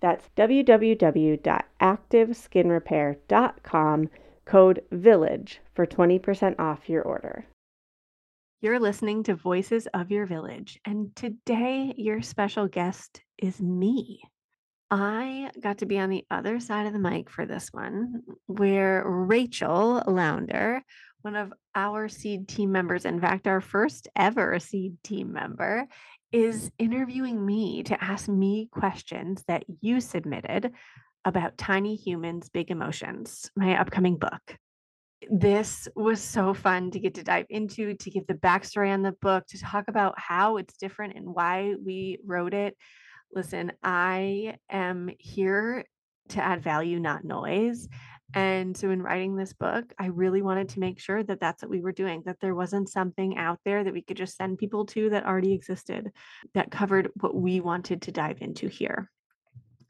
that's www.activeskinrepair.com code VILLAGE for 20% off your order. You're listening to Voices of Your Village, and today your special guest is me. I got to be on the other side of the mic for this one, where Rachel Lounder, one of our seed team members, in fact, our first ever seed team member, is interviewing me to ask me questions that you submitted about Tiny Humans, Big Emotions, my upcoming book. This was so fun to get to dive into, to give the backstory on the book, to talk about how it's different and why we wrote it. Listen, I am here to add value, not noise. And so, in writing this book, I really wanted to make sure that that's what we were doing, that there wasn't something out there that we could just send people to that already existed that covered what we wanted to dive into here.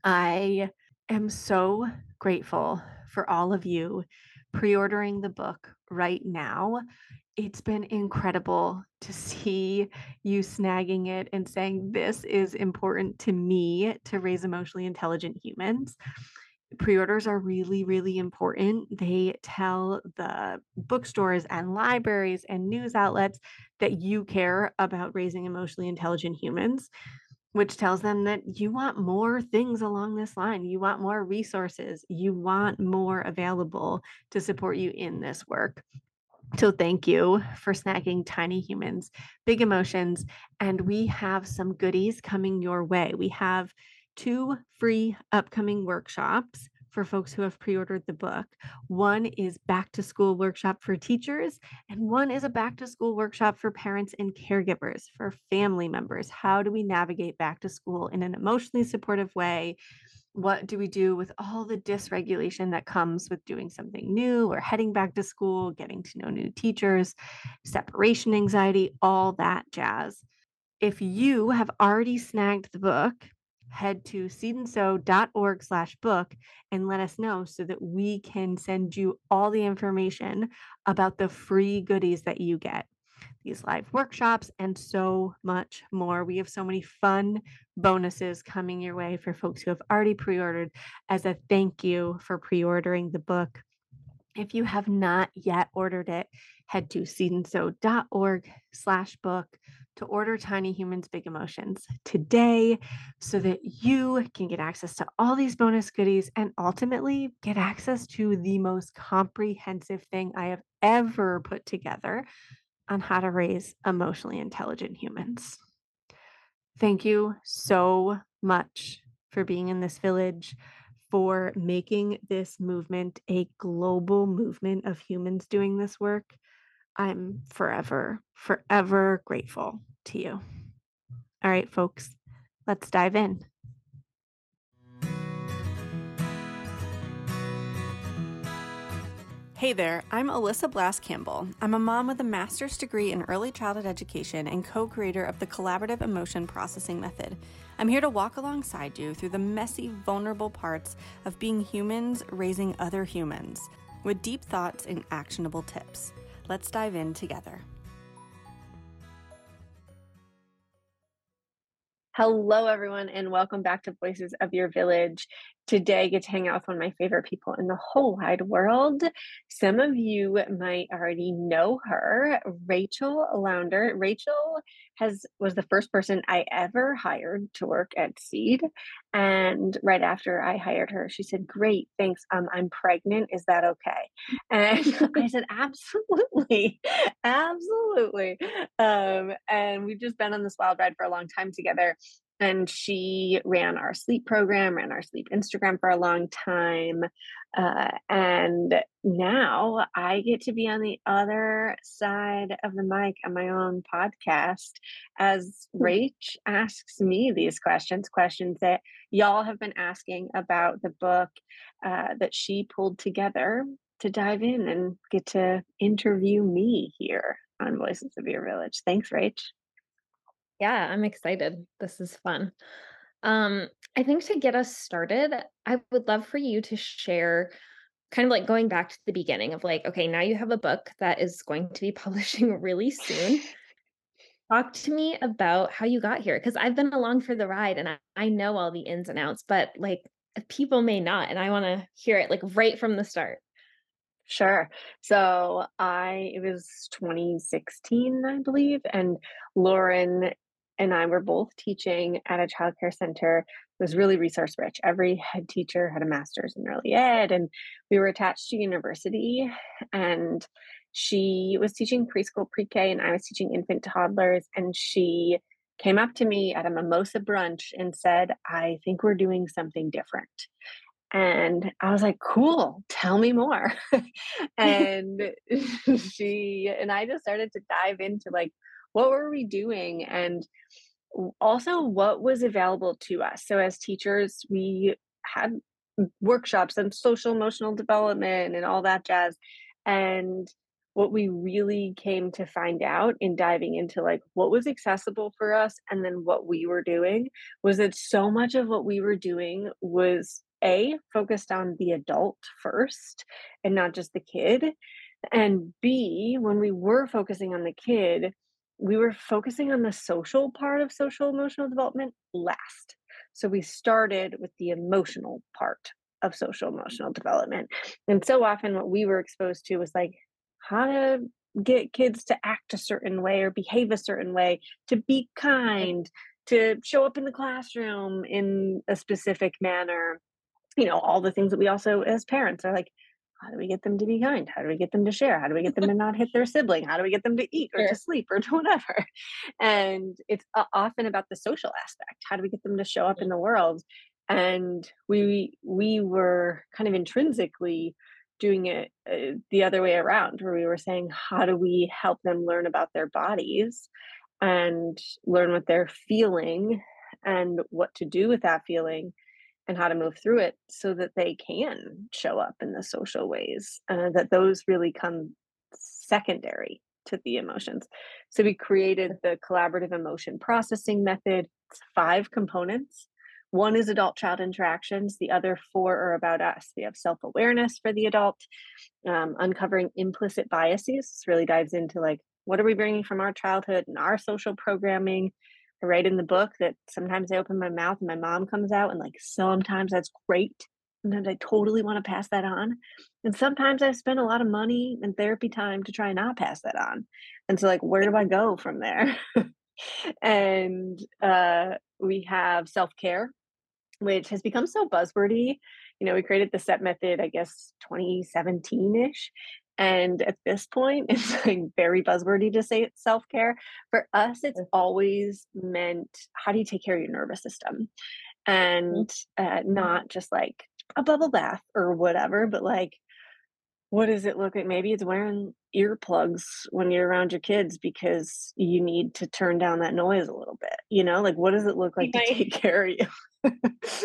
I am so grateful for all of you pre ordering the book right now. It's been incredible to see you snagging it and saying, This is important to me to raise emotionally intelligent humans. Pre orders are really, really important. They tell the bookstores and libraries and news outlets that you care about raising emotionally intelligent humans which tells them that you want more things along this line. You want more resources. You want more available to support you in this work. So, thank you for snagging Tiny Humans, Big Emotions. And we have some goodies coming your way. We have two free upcoming workshops for folks who have pre ordered the book. One is back to school workshop for teachers, and one is a back to school workshop for parents and caregivers, for family members. How do we navigate back to school in an emotionally supportive way? What do we do with all the dysregulation that comes with doing something new or heading back to school, getting to know new teachers, separation anxiety, all that jazz? If you have already snagged the book head to seedandsew.org slash book and let us know so that we can send you all the information about the free goodies that you get. These live workshops and so much more. We have so many fun bonuses coming your way for folks who have already pre-ordered as a thank you for pre-ordering the book. If you have not yet ordered it head to seedandsew.org slash book to order Tiny Humans Big Emotions today so that you can get access to all these bonus goodies and ultimately get access to the most comprehensive thing I have ever put together on how to raise emotionally intelligent humans. Thank you so much for being in this village, for making this movement a global movement of humans doing this work. I'm forever, forever grateful to you. All right, folks, let's dive in. Hey there, I'm Alyssa Blask Campbell. I'm a mom with a master's degree in early childhood education and co creator of the Collaborative Emotion Processing Method. I'm here to walk alongside you through the messy, vulnerable parts of being humans raising other humans with deep thoughts and actionable tips. Let's dive in together. Hello, everyone, and welcome back to Voices of Your Village. Today, I get to hang out with one of my favorite people in the whole wide world. Some of you might already know her, Rachel Lounder. Rachel has was the first person I ever hired to work at Seed, and right after I hired her, she said, "Great, thanks. Um, I'm pregnant. Is that okay?" And I said, "Absolutely, absolutely." Um, and we've just been on this wild ride for a long time together and she ran our sleep program, ran our sleep Instagram for a long time. Uh, and now I get to be on the other side of the mic on my own podcast as hmm. Rach asks me these questions, questions that y'all have been asking about the book uh, that she pulled together to dive in and get to interview me here on Voices of Your Village. Thanks, Rach. Yeah, I'm excited. This is fun. Um, I think to get us started, I would love for you to share kind of like going back to the beginning of like, okay, now you have a book that is going to be publishing really soon. Talk to me about how you got here because I've been along for the ride and I, I know all the ins and outs, but like people may not. And I want to hear it like right from the start. Sure. So I it was 2016, I believe, and Lauren and I were both teaching at a childcare center. It was really resource rich. Every head teacher had a master's in early ed, and we were attached to university. And she was teaching preschool pre K, and I was teaching infant toddlers. And she came up to me at a mimosa brunch and said, I think we're doing something different. And I was like, cool, tell me more. and she and I just started to dive into like, what were we doing? And also what was available to us. So as teachers we had workshops and social emotional development and all that jazz. And what we really came to find out in diving into like what was accessible for us and then what we were doing was that so much of what we were doing was a focused on the adult first and not just the kid. And b when we were focusing on the kid we were focusing on the social part of social emotional development last. So we started with the emotional part of social mm. emotional development. And so often what we were exposed to was like how to get kids to act a certain way or behave a certain way, to be kind, to show up in the classroom in a specific manner. You know, all the things that we also as parents are like, how do we get them to be kind? How do we get them to share? How do we get them to not hit their sibling? How do we get them to eat or sure. to sleep or to whatever? And it's often about the social aspect. How do we get them to show up in the world? And we we were kind of intrinsically doing it uh, the other way around, where we were saying, how do we help them learn about their bodies and learn what they're feeling and what to do with that feeling? And how to move through it so that they can show up in the social ways uh, that those really come secondary to the emotions. So we created the collaborative emotion processing method. It's five components. One is adult child interactions. The other four are about us. We have self-awareness for the adult um, uncovering implicit biases. This really dives into like what are we bringing from our childhood and our social programming write in the book that sometimes I open my mouth and my mom comes out, and like sometimes that's great. Sometimes I totally want to pass that on. And sometimes I spend a lot of money and therapy time to try not pass that on. And so, like, where do I go from there? and uh, we have self care, which has become so buzzwordy. You know, we created the CEP method, I guess, 2017 ish. And at this point, it's like very buzzwordy to say it's self care. For us, it's always meant how do you take care of your nervous system? And uh, not just like a bubble bath or whatever, but like, what does it look like? Maybe it's wearing earplugs when you're around your kids because you need to turn down that noise a little bit. You know, like what does it look like to take care of you?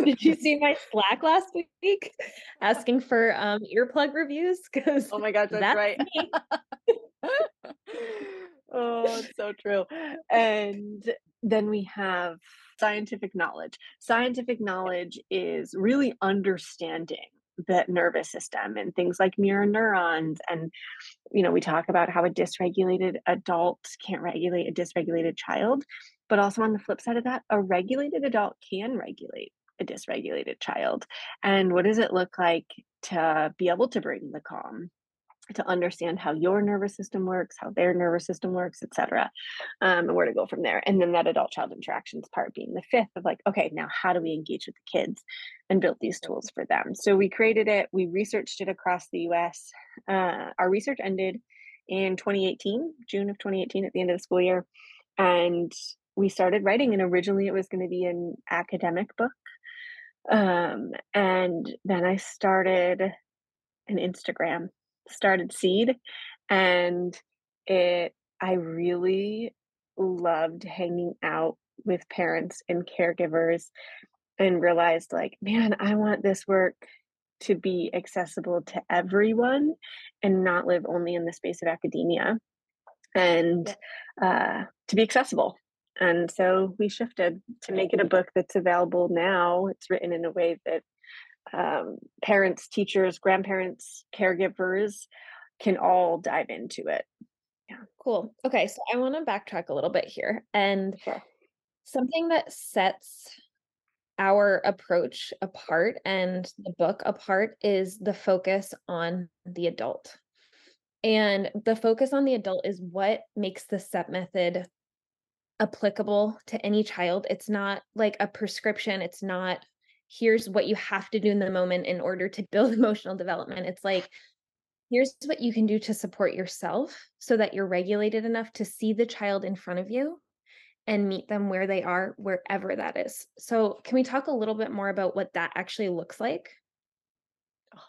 Did you see my Slack last week asking for um, earplug reviews? Because oh my god, that's, that's right. oh, it's so true. And then we have scientific knowledge. Scientific knowledge is really understanding the nervous system and things like mirror neurons and you know we talk about how a dysregulated adult can't regulate a dysregulated child but also on the flip side of that, a regulated adult can regulate a dysregulated child. And what does it look like to be able to bring the calm? to understand how your nervous system works, how their nervous system works, etc., um, and where to go from there. And then that adult child interactions part being the fifth of like, okay, now how do we engage with the kids and build these tools for them? So we created it, we researched it across the US. Uh, our research ended in 2018, June of 2018, at the end of the school year. And we started writing, and originally it was going to be an academic book. Um, and then I started an Instagram, started Seed, and it, I really loved hanging out with parents and caregivers and realized like man i want this work to be accessible to everyone and not live only in the space of academia and uh, to be accessible. And so we shifted to make it a book that's available now. It's written in a way that um, parents, teachers, grandparents, caregivers can all dive into it. Yeah. Cool. Okay. So I want to backtrack a little bit here. And sure. something that sets our approach apart and the book apart is the focus on the adult. And the focus on the adult is what makes the CEP method applicable to any child. It's not like a prescription. It's not here's what you have to do in the moment in order to build emotional development. It's like here's what you can do to support yourself so that you're regulated enough to see the child in front of you and meet them where they are, wherever that is. So, can we talk a little bit more about what that actually looks like?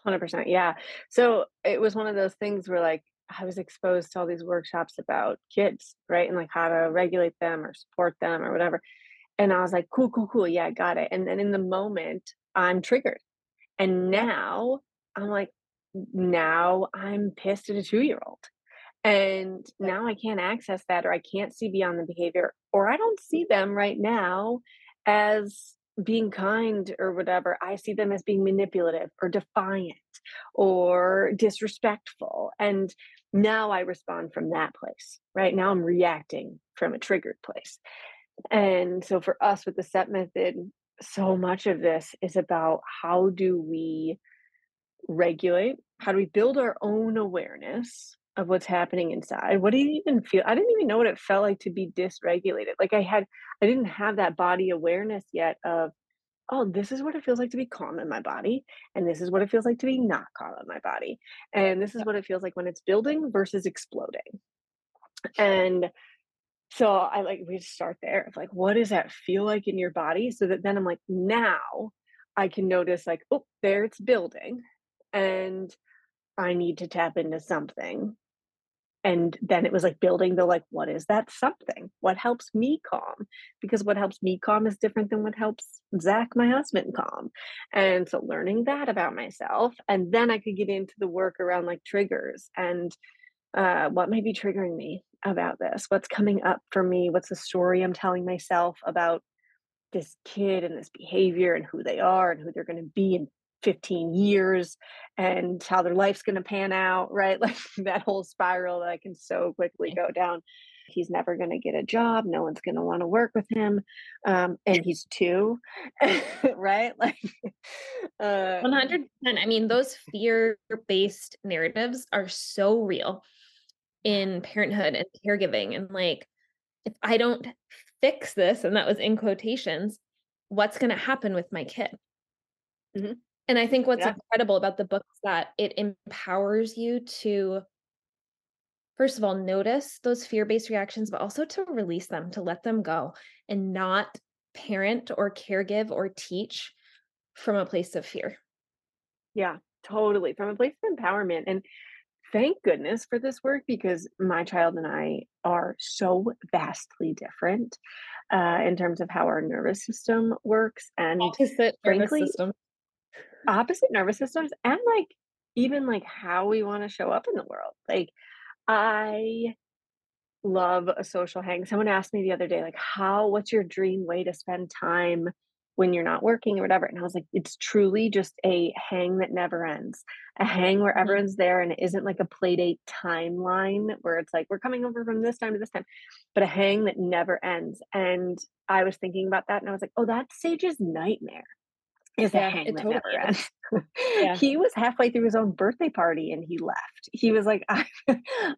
100%. Yeah. So, it was one of those things where, like, I was exposed to all these workshops about kids, right? And like how to regulate them or support them or whatever. And I was like, cool, cool, cool. Yeah, I got it. And then in the moment, I'm triggered. And now I'm like, now I'm pissed at a two year old and now I can't access that, or I can't see beyond the behavior, or I don't mm. see them right now as being kind or whatever. I see them as being manipulative or defiant or disrespectful. And now I respond from that place, right? Now I'm reacting from a triggered place. And so for us with the CEP method, so much of this is about how do we regulate? How do we build our own awareness of what's happening inside. What do you even feel? I didn't even know what it felt like to be dysregulated. Like I had, I didn't have that body awareness yet of, oh, this is what it feels like to be calm in my body. And this is what it feels like to be not calm in my body. And this is what it feels like when it's building versus exploding. And so I like, we just start there of like, what does that feel like in your body? So that then I'm like, now I can notice like, oh, there it's building. And I need to tap into something and then it was like building the like what is that something? What helps me calm? Because what helps me calm is different than what helps zach my husband calm. And so learning that about myself and then i could get into the work around like triggers and uh, what might be triggering me about this? What's coming up for me? What's the story i'm telling myself about this kid and this behavior and who they are and who they're going to be in 15 years and how their life's going to pan out, right? Like that whole spiral that I can so quickly go down. He's never going to get a job. No one's going to want to work with him. Um, and he's two, right? Like, uh, 100%. I mean, those fear based narratives are so real in parenthood and caregiving. And like, if I don't fix this, and that was in quotations, what's going to happen with my kid? Mm-hmm. And I think what's yeah. incredible about the book is that it empowers you to, first of all, notice those fear based reactions, but also to release them, to let them go and not parent or caregive or teach from a place of fear. Yeah, totally. From a place of empowerment. And thank goodness for this work because my child and I are so vastly different uh, in terms of how our nervous system works. And Opposite frankly, system opposite nervous systems and like even like how we want to show up in the world. Like I love a social hang. Someone asked me the other day, like, how, what's your dream way to spend time when you're not working or whatever. And I was like, it's truly just a hang that never ends, a hang where Mhm. everyone's there and it isn't like a play date timeline where it's like, we're coming over from this time to this time, but a hang that never ends. And I was thinking about that and I was like, oh, that's Sage's nightmare a Yeah, hang it totally never ends. Yeah. He was halfway through his own birthday party and he left. He was like, "I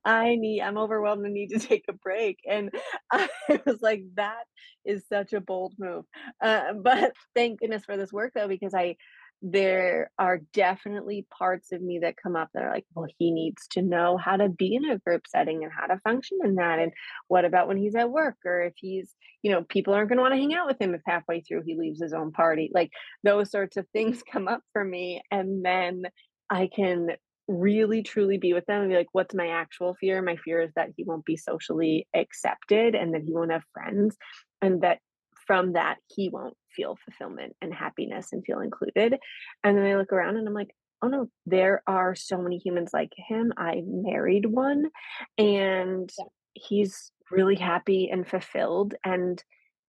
I need I'm overwhelmed and need to take a break." And I was like, "That is such a bold move." Uh, but thank goodness for this work though, because I there are definitely parts of me that come up that are like, "Well, he needs to know how to be in a group setting and how to function in that." And what about when he's at work or if he's, you know, people aren't gonna wanna hang out with him if halfway through he leaves his own party. Like, those sorts of things come up for me, and then I can really truly be with them and be like, "What's my actual fear?" My fear is that he won't be socially accepted and that he won't have friends, and that from that, he won't feel fulfillment and happiness and feel included. And then I look around and I'm like, "Oh, no, there are so many humans like him. I married one, and Yeah. he's really happy and fulfilled, and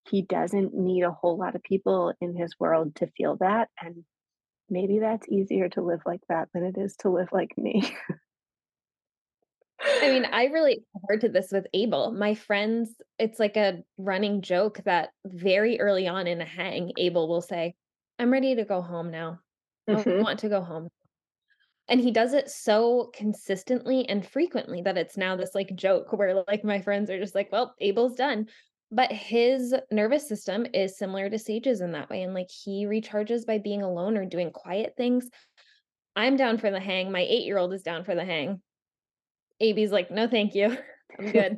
he doesn't need a whole lot of people in his world to feel that, and maybe that's easier to live like that than it is to live like me." I mean, I relate hard to this with Abel. My friends, it's like a running joke that very early on in a hang, Abel will say, "I'm ready to go home now. I Mhm. want to go home." And he does it so consistently and frequently that it's now this like joke where like my friends are just like, "Well, Abel's done." But his nervous system is similar to Sage's in that way, and like he recharges by being alone or doing quiet things. I'm down for the hang. My eight-year-old is down for the hang. AB's like, "No, thank you. I'm good."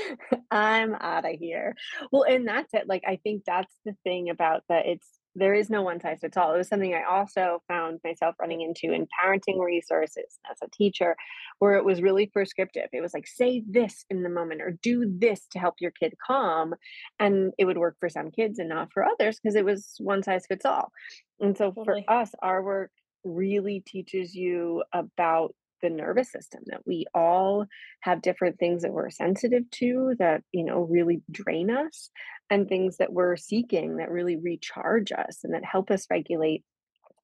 I'm outta here. Well, and that's it, like, I think that's the thing about that it's there is no one size fits all. It was something I also found myself running into in parenting resources as a teacher, where it was really prescriptive. It was like, "Say this in the moment," or "Do this to help your kid calm," and it would work for some kids and not for others because it was one size fits all. And so for us, our work really teaches you about the nervous system, that we all have different things that we're sensitive to that, you know, really drain us, and things that we're seeking that really recharge us and that help us regulate,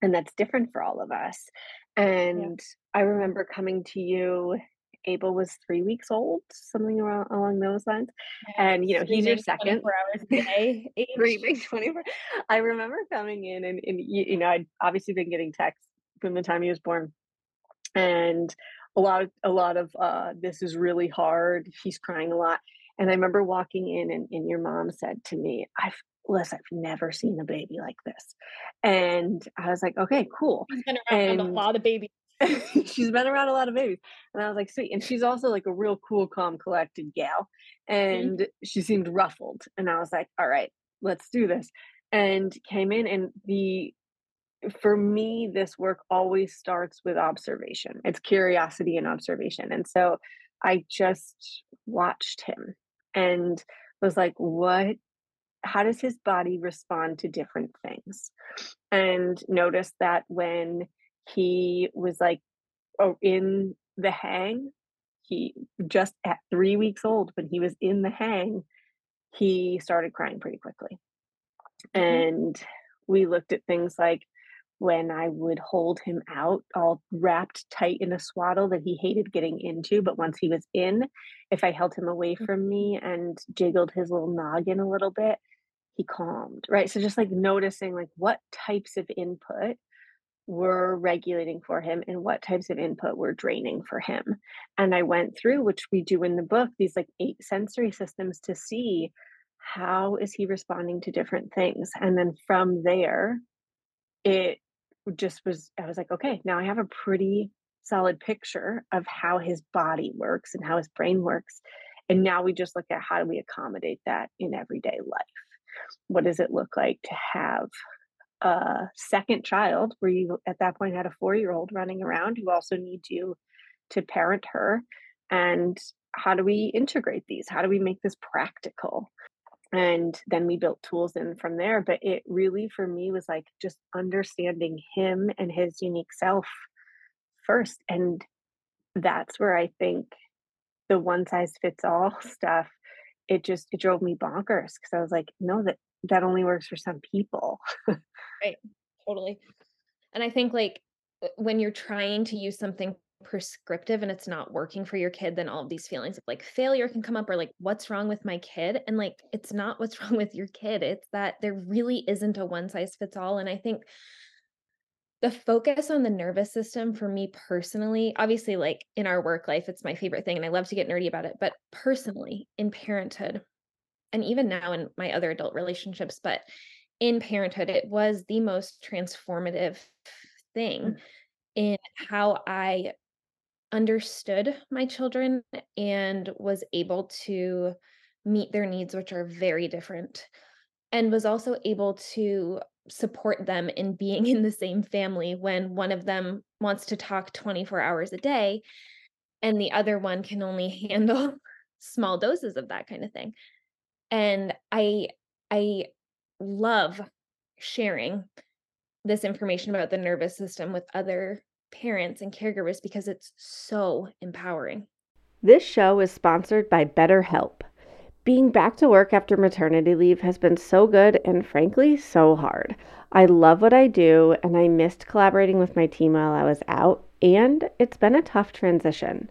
and that's different for all of us. Yeah. And I remember coming to you Abel was 3 weeks old, something along along those lines, Yeah, and, you know, he's your 2nd 24 hours a day 3 age. weeks, 24 I remember coming in and and, y you know, I'd obviously been getting texts from the time he was born, and a lot of a lot of, uh, "This is really hard, he's crying a lot." And I remember walking in and and your mom said to me, "I've listen, I've never seen a baby like this." And I was like, "Okay, cool." He's been around a lot of babies. she's been around a lot of babies, and I was like, "Sweet." And she's also like a real cool, calm, collected gal, Mhm. and she seemed ruffled, and I was like, "Alright, let's do this." And came in and the for me, this work always starts with observation. It's curiosity and observation, and so I just watched him and was like, "What how does his body respond to different things?" And noticed that when he was, like, oh, in the hang, he just at 3 weeks old, when he was in the hang, he started crying pretty quickly. Mhm. And we looked at things like when I would hold him out all wrapped tight in a swaddle that he hated getting into, but once he was in, if I held him away from Mhm. me and jiggled his little noggin a little bit, he calmed, right? So just, like, noticing, like, what types of input were regulating for him and what types of input were draining for him. And I went through, which we do in the book, these, like, 8 sensory systems to see how is he responding to different things. And then from there, it just was I was like, "Okay, now I have a pretty solid picture of how his body works and how his brain works." And now we just look at how do we accommodate that in everyday life. What does it look like to have a 2nd child where you, at that point, had a four-year-old running around who also needs you to parent her, and how do we integrate these? How do we make this practical? And then we built tools in from there, but it really, for me, was, like, just understanding him and his unique self first, and that's where I think the one size fits all stuff, it just it drove me bonkers because I was like, "No, that that only works for some people. Right. Totally. And I think like uh, when you're trying to use something prescriptive and it's not working for your kid, then all of these feelings of like failure can come up or like, what's wrong with my kid? And like, it's not what's wrong with your kid. It's that there really isn't a one size fits all. And I think the focus on the nervous system for me personally, obviously, like in our work life, it's my favorite thing and I love to get nerdy about it. But personally, in parenthood, and even now in my other adult relationships, but in parenthood, it was the most transformative thing Mm. in how I understood my children and was able to meet their needs, which are very different, and was also able to support them in being in the same family when one of them wants to talk 24 hours a day and the other one can only handle small doses of that kind of thing. And I I love sharing this information about the nervous system with other parents and caregivers because it's so empowering. This show is sponsored by BetterHelp. Being back to work after maternity leave has been so good and frankly so hard. I love what I do and I missed collaborating with my team while I was out, and it's been a tough transition.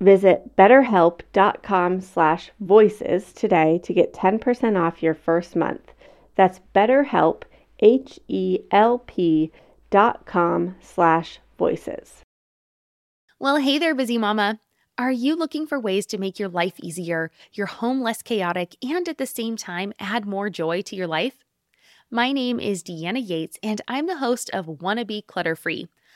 Visit betterhelp.com slash voices today to get 10% off your first month. That's betterhelp, H-E-L-P dot com slash voices. Well, hey there, busy mama. Are you looking for ways to make your life easier, your home less chaotic, and at the same time add more joy to your life? My name is Deanna Yates, and I'm the host of Wannabe Clutter Free,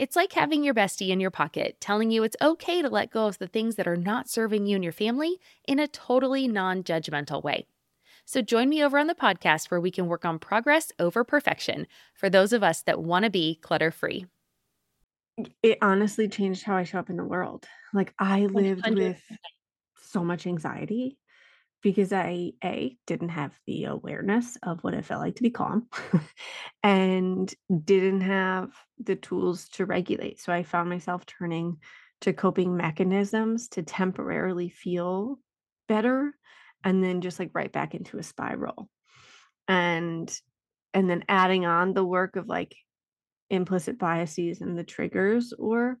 It's like having your bestie in your pocket telling you it's okay to let go of the things that are not serving you and your family in a totally non judgmental way. So join me over on the podcast where we can work on progress over perfection for those of us that want to be clutter free. It honestly changed how I show up in the world. Like, I lived 100%. with so much anxiety because I, A, didn't have the awareness of what it felt like to be calm and didn't have the tools to regulate. So I found myself turning to coping mechanisms to temporarily feel better and then just like right back into a spiral. And and then adding on the work of like implicit biases and the triggers work,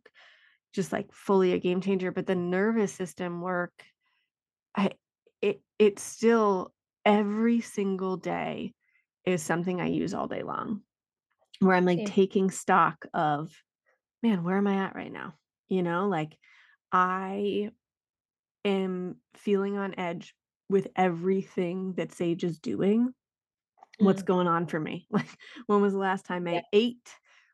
just like fully a game changer. But the nervous system work, I it it's still every single day is something I use all day long. Where I'm like Same. taking stock of, man, where am I at right now? You know, like I am feeling on edge with everything that Sage is doing what's Mm, going on for me. Like, when was the last time yeah. I ate?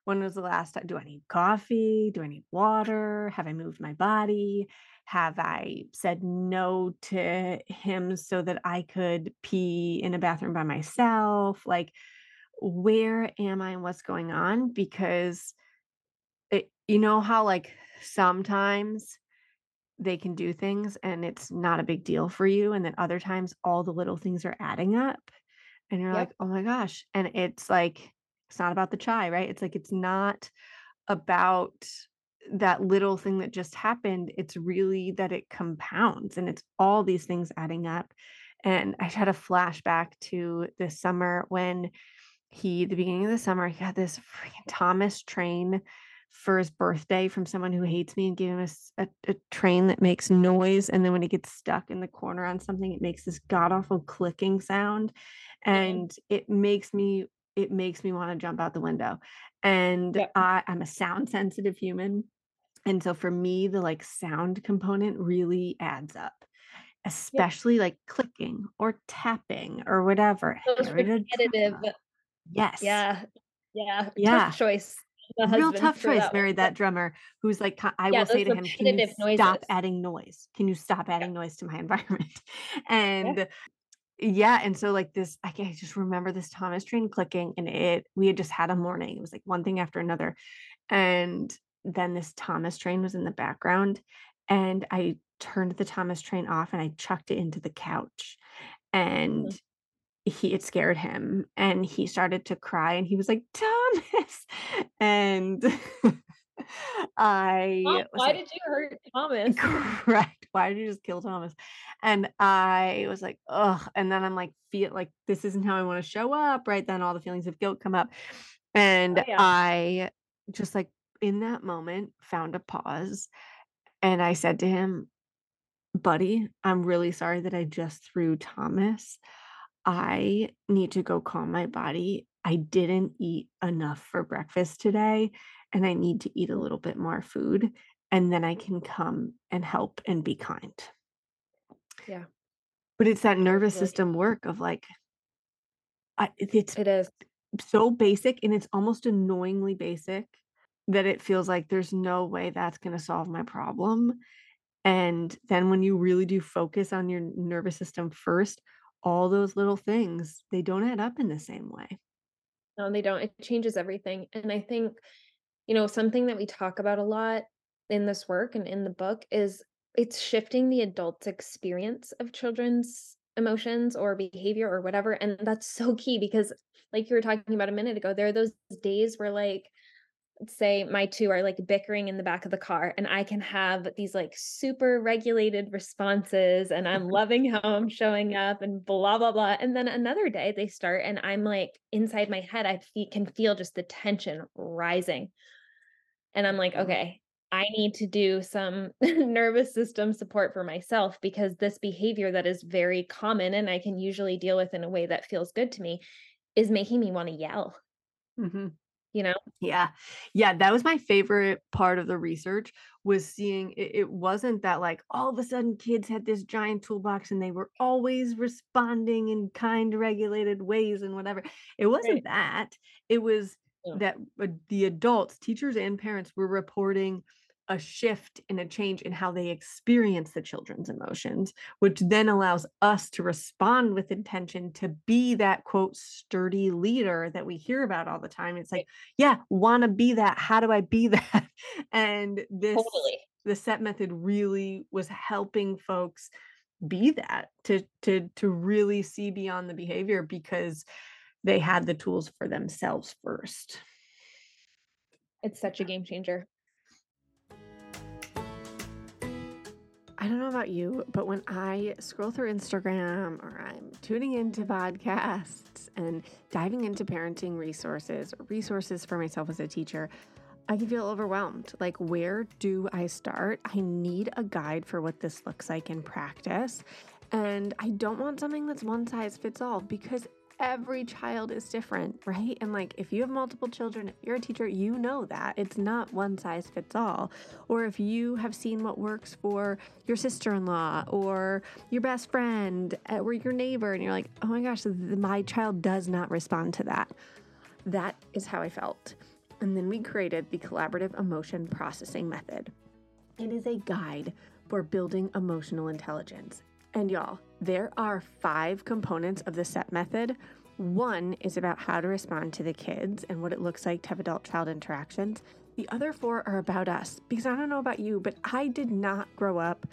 When was the last time? Do I need coffee? Do I need water? Have I moved my body? Have I said no to him so that I could pee in a bathroom by myself? Like, where am I and what's going on? Because it, you know how, like, sometimes they can do things and it's not a big deal for you. And then other times, all the little things are adding up and you're like, "Oh my gosh." And it's like it's not about the chai, right? It's like it's not about that little thing that just happened. It's really that it compounds and it's all these things adding up. And I had a flashback to this summer when he the beginning of the summer he got this freaking Thomas train for his birthday from someone who hates me and gave him a train that makes noise and then when it gets stuck in the corner on something it makes this god awful clicking sound mm-hmm. and it makes me it makes me want to jump out the window and. I, i'm a sound sensitive human and so for me the like sound component really adds up especially like clicking or tapping or whatever Those Get rid of repetitive. yes Yeah. Yeah. Yeah. Tough choice. the real tough choice that married that drummer who's like i Yeah, will say to him can you repetitive stop noises. adding noise can you stop adding noise to my environment and yeah and so like this I, can, I just remember this thomas train clicking and it we had just had a morning it was like one thing after another and then this thomas train was in the background and i turned the thomas train off and i chucked it into the couch and mm. he it scared him and he started to cry and he was like thomas! And i Mom, why like, did you hurt Thomas? correct. Why did you just kill thomas? And i was like ugh. And then i'm like feel like this isn't how i want to show up right then all the feelings of guilt come up. And Oh, yeah. i just like in that moment found a pause and i said to him buddy i'm really sorry that i just threw thomas i need to go calm my body i didn't eat enough for breakfast today and i need to eat a little bit more food and then i can come and help and be kind Yeah. but it's that nervous really- system work of like I, it's It is. so basic and it's almost annoyingly basic that it feels like there's no way that's going to solve my problem. And then when you really do focus on your nervous system first, all those little things, they don't add up in the same way. No, they don't. It changes everything. And I think, you know, something that we talk about a lot in this work and in the book is it's shifting the adult's experience of children's emotions or behavior or whatever. And that's so key because, like you were talking about a minute ago, there are those days where, like, say my two are like bickering in the back of the car and i can have these like super regulated responses and i'm loving how i'm showing up and blah blah blah and then another day they start and i'm like inside my head i fe- can feel just the tension rising and i'm like Mhm. okay i need to do some nervous system support for myself because this behavior that is very common and i can usually deal with in a way that feels good to me is making me want to yell Mm-hmm. You know Yeah. Yeah. That was my favorite part of the research was seeing it, it wasn't that like all of a sudden kids had this giant toolbox and they were always responding in kind regulated ways and whatever. It wasn't Right. that. It was Yeah. that uh, the adults, teachers and parents were reporting a shift and a change in how they experience the children's emotions, which then allows us to respond with intention to be that quote sturdy leader that we hear about all the time. It's like, yeah, want to be that. How do I be that? And this totally the CEP method really was helping folks be that to to to really see beyond the behavior because they had the tools for themselves first. it's such a game changer I don't know about you, but when I scroll through Instagram or I'm tuning into podcasts and diving into parenting resources resources for myself as a teacher, I can feel overwhelmed. Like, where do I start? I need a guide for what this looks like in practice. And I don't want something that's one size fits all because every child is different, right? And like, if you have multiple children, if you're a teacher, you know that it's not one size fits all. Or if you have seen what works for your sister in law or your best friend uh, or your neighbor, and you're like, oh my gosh, my child does not respond to that. That is how I felt. And then we created the collaborative emotion processing method. It is a guide for building emotional intelligence. And y'all, there are five components of the CEP method. One is about how to respond to the kids and what it looks like to have adult child interactions. The other four are about us because I don't know about you, but I did not grow up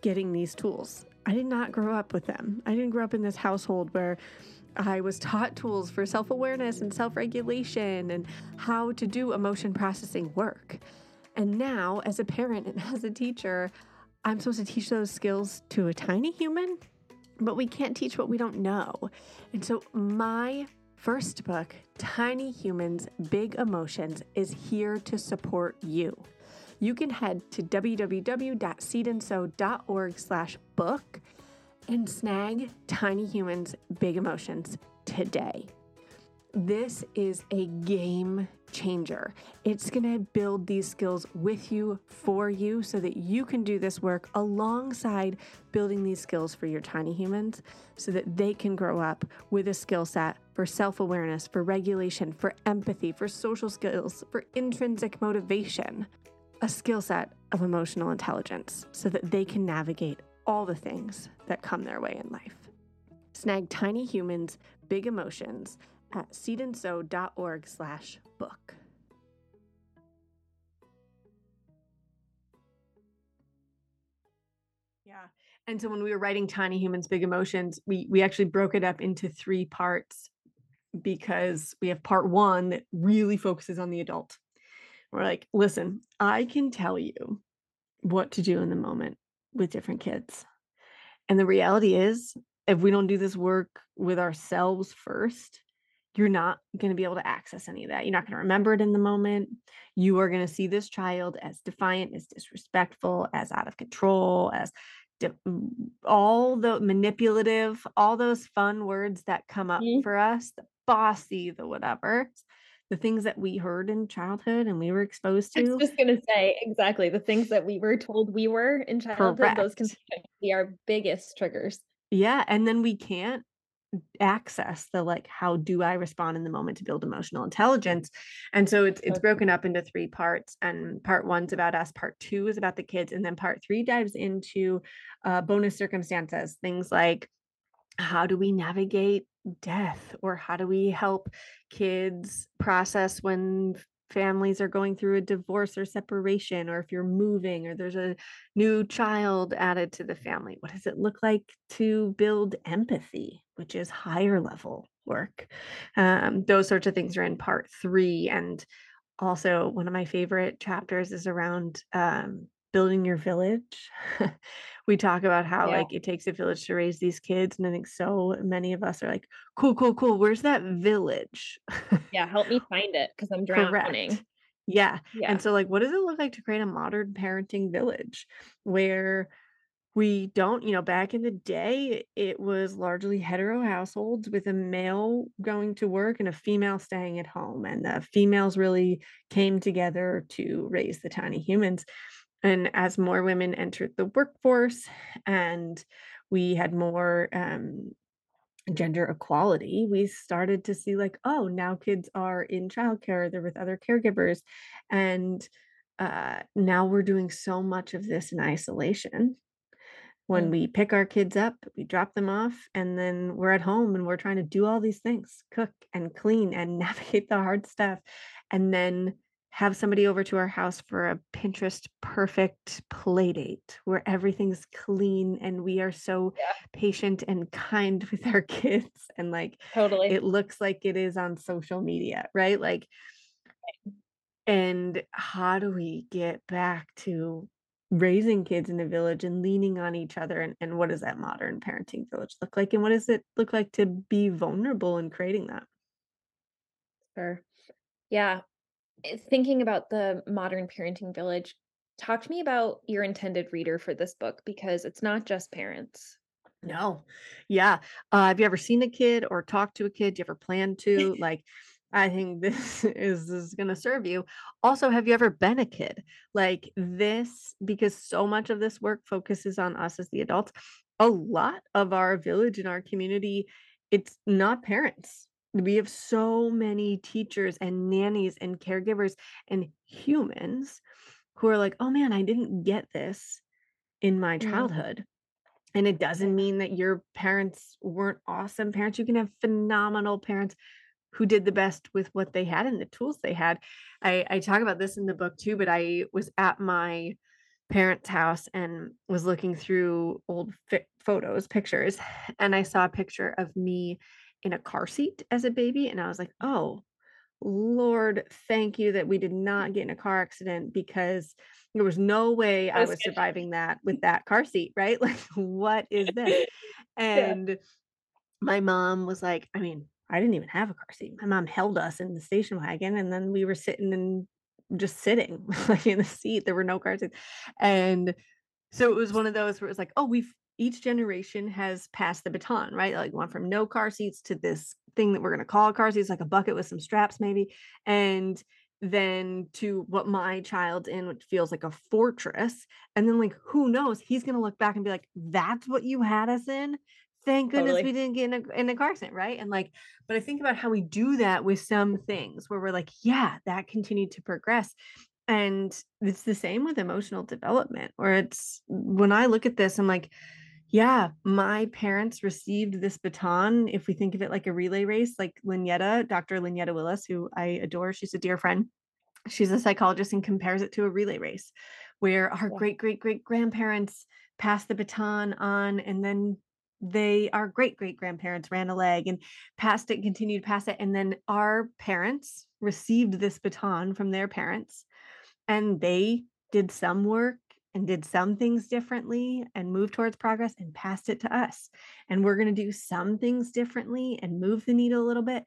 getting these tools. I did not grow up with them. I didn't grow up in this household where I was taught tools for self awareness and self regulation and how to do emotion processing work. And now, as a parent and as a teacher, I'm supposed to teach those skills to a tiny human, but we can't teach what we don't know. And so, my first book, Tiny Humans, Big Emotions, is here to support you. You can head to www.seedandsew.org slash book and snag Tiny Humans, Big Emotions today. This is a game changer. It's going to build these skills with you, for you, so that you can do this work alongside building these skills for your tiny humans so that they can grow up with a skill set for self awareness, for regulation, for empathy, for social skills, for intrinsic motivation, a skill set of emotional intelligence so that they can navigate all the things that come their way in life. Snag Tiny Humans, Big Emotions at seedandsew.org slash book. Yeah. And so when we were writing Tiny Humans, Big Emotions, we we actually broke it up into three parts because we have part one that really focuses on the adult. We're like, listen, I can tell you what to do in the moment with different kids. And the reality is, if we don't do this work with ourselves first, you're not going to be able to access any of that. You're not going to remember it in the moment. You are going to see this child as defiant, as disrespectful, as out of control, as di- all the manipulative, all those fun words that come up Mhm. for us, the bossy, the whatever, the things that we heard in childhood and we were exposed I was to. just gonna say exactly the things that we were told we were in childhood. Those can be our biggest triggers. Yeah. And then we can't access the like how do i respond in the moment to build emotional intelligence and so it's it's broken up into three parts and part one's about us part two is about the kids and then part three dives into uh, bonus circumstances things like how do we navigate death or how do we help kids process when families are going through a divorce or separation or if you're moving or there's a new child added to the family what does it look like to build empathy which is higher level work? Um, those sorts of things are in part three and also one of my favorite chapters is around um, building your village we talk about how Yeah. like it takes a village to raise these kids and i think so many of us are like cool cool cool where's that village Yeah. Help me find it because I'm drowning. correct yeah Yeah. and so like what does it look like to create a modern parenting village where we don't, you know, back in the day, it was largely hetero households with a male going to work and a female staying at home. And the females really came together to raise the tiny humans. And as more women entered the workforce and we had more um, gender equality, we started to see like, oh, now kids are in childcare, they're with other caregivers. And uh, now we're doing so much of this in isolation when Mm. we pick our kids up, we drop them off, and then we're at home and we're trying to do all these things cook and clean and navigate the hard stuff, and then have somebody over to our house for a Pinterest perfect play date where everything's clean and we are so Yeah. patient and kind with our kids and like Totally. it looks like it is on social media, right? Like, and how do we get back to raising kids in a village and leaning on each other? And, and what does that modern parenting village look like? And what does it look like to be vulnerable in creating that? Sure. Yeah. Eh, Thinking about the modern parenting village, talk to me about your intended reader for this book because it's not just parents. No. Yeah. Uh, have you ever seen a kid or talked to a kid? Do you ever plan to? Like, I think this is, is going to serve you. Also, have you ever been a kid? Like, this, because so much of this work focuses on us as the adults, a lot of our village and our community, it's not parents. We have so many teachers and nannies and caregivers and humans who are like, oh man, I didn't get this in my Mm. childhood. And it doesn't mean that your parents weren't awesome parents. You can have phenomenal parents who did the best with what they had and the tools they had. I, I talk about this in the book too, but I was at my parents' house and was looking through old fi- photos, pictures, and I saw a picture of me in a car seat as a baby. And I was like, oh, Lord, thank you that we did not get in a car accident because there was no way I was surviving that with that car seat, right? Like, what is this? Yeah. And my mom was like, I mean, I didn't even have a car seat. My mom held us in the station wagon and then we were sitting and just sitting like in the seat. There were no car seats. And so it was one of those where it was like, oh, we've each generation has passed the baton, right? Like went from no car seats to this thing that we're going to call car seats, like a bucket with some straps, maybe. And then to what my child's in, which feels like a fortress. And then, like, who knows? He's going to look back and be like, that's what you had us in. Thank goodness totally. we didn't get in a, in a car accident, right? And like, but I think about how we do that with some things where we're like, yeah, that continued to progress. And it's the same with emotional development, where it's when I look at this, I'm like, yeah, my parents received this baton. If we think of it like a relay race, like Lynetta, Dr. Lynetta Willis, who I adore, she's a dear friend. She's a psychologist and compares it to a relay race where our great great great grandparents passed the baton on and then they our great great grandparents ran a leg and passed it continued past it and then our parents received this baton from their parents and they did some work and did some things differently and moved towards progress and passed it to us. And we're going to do some things differently and move the needle a little bit.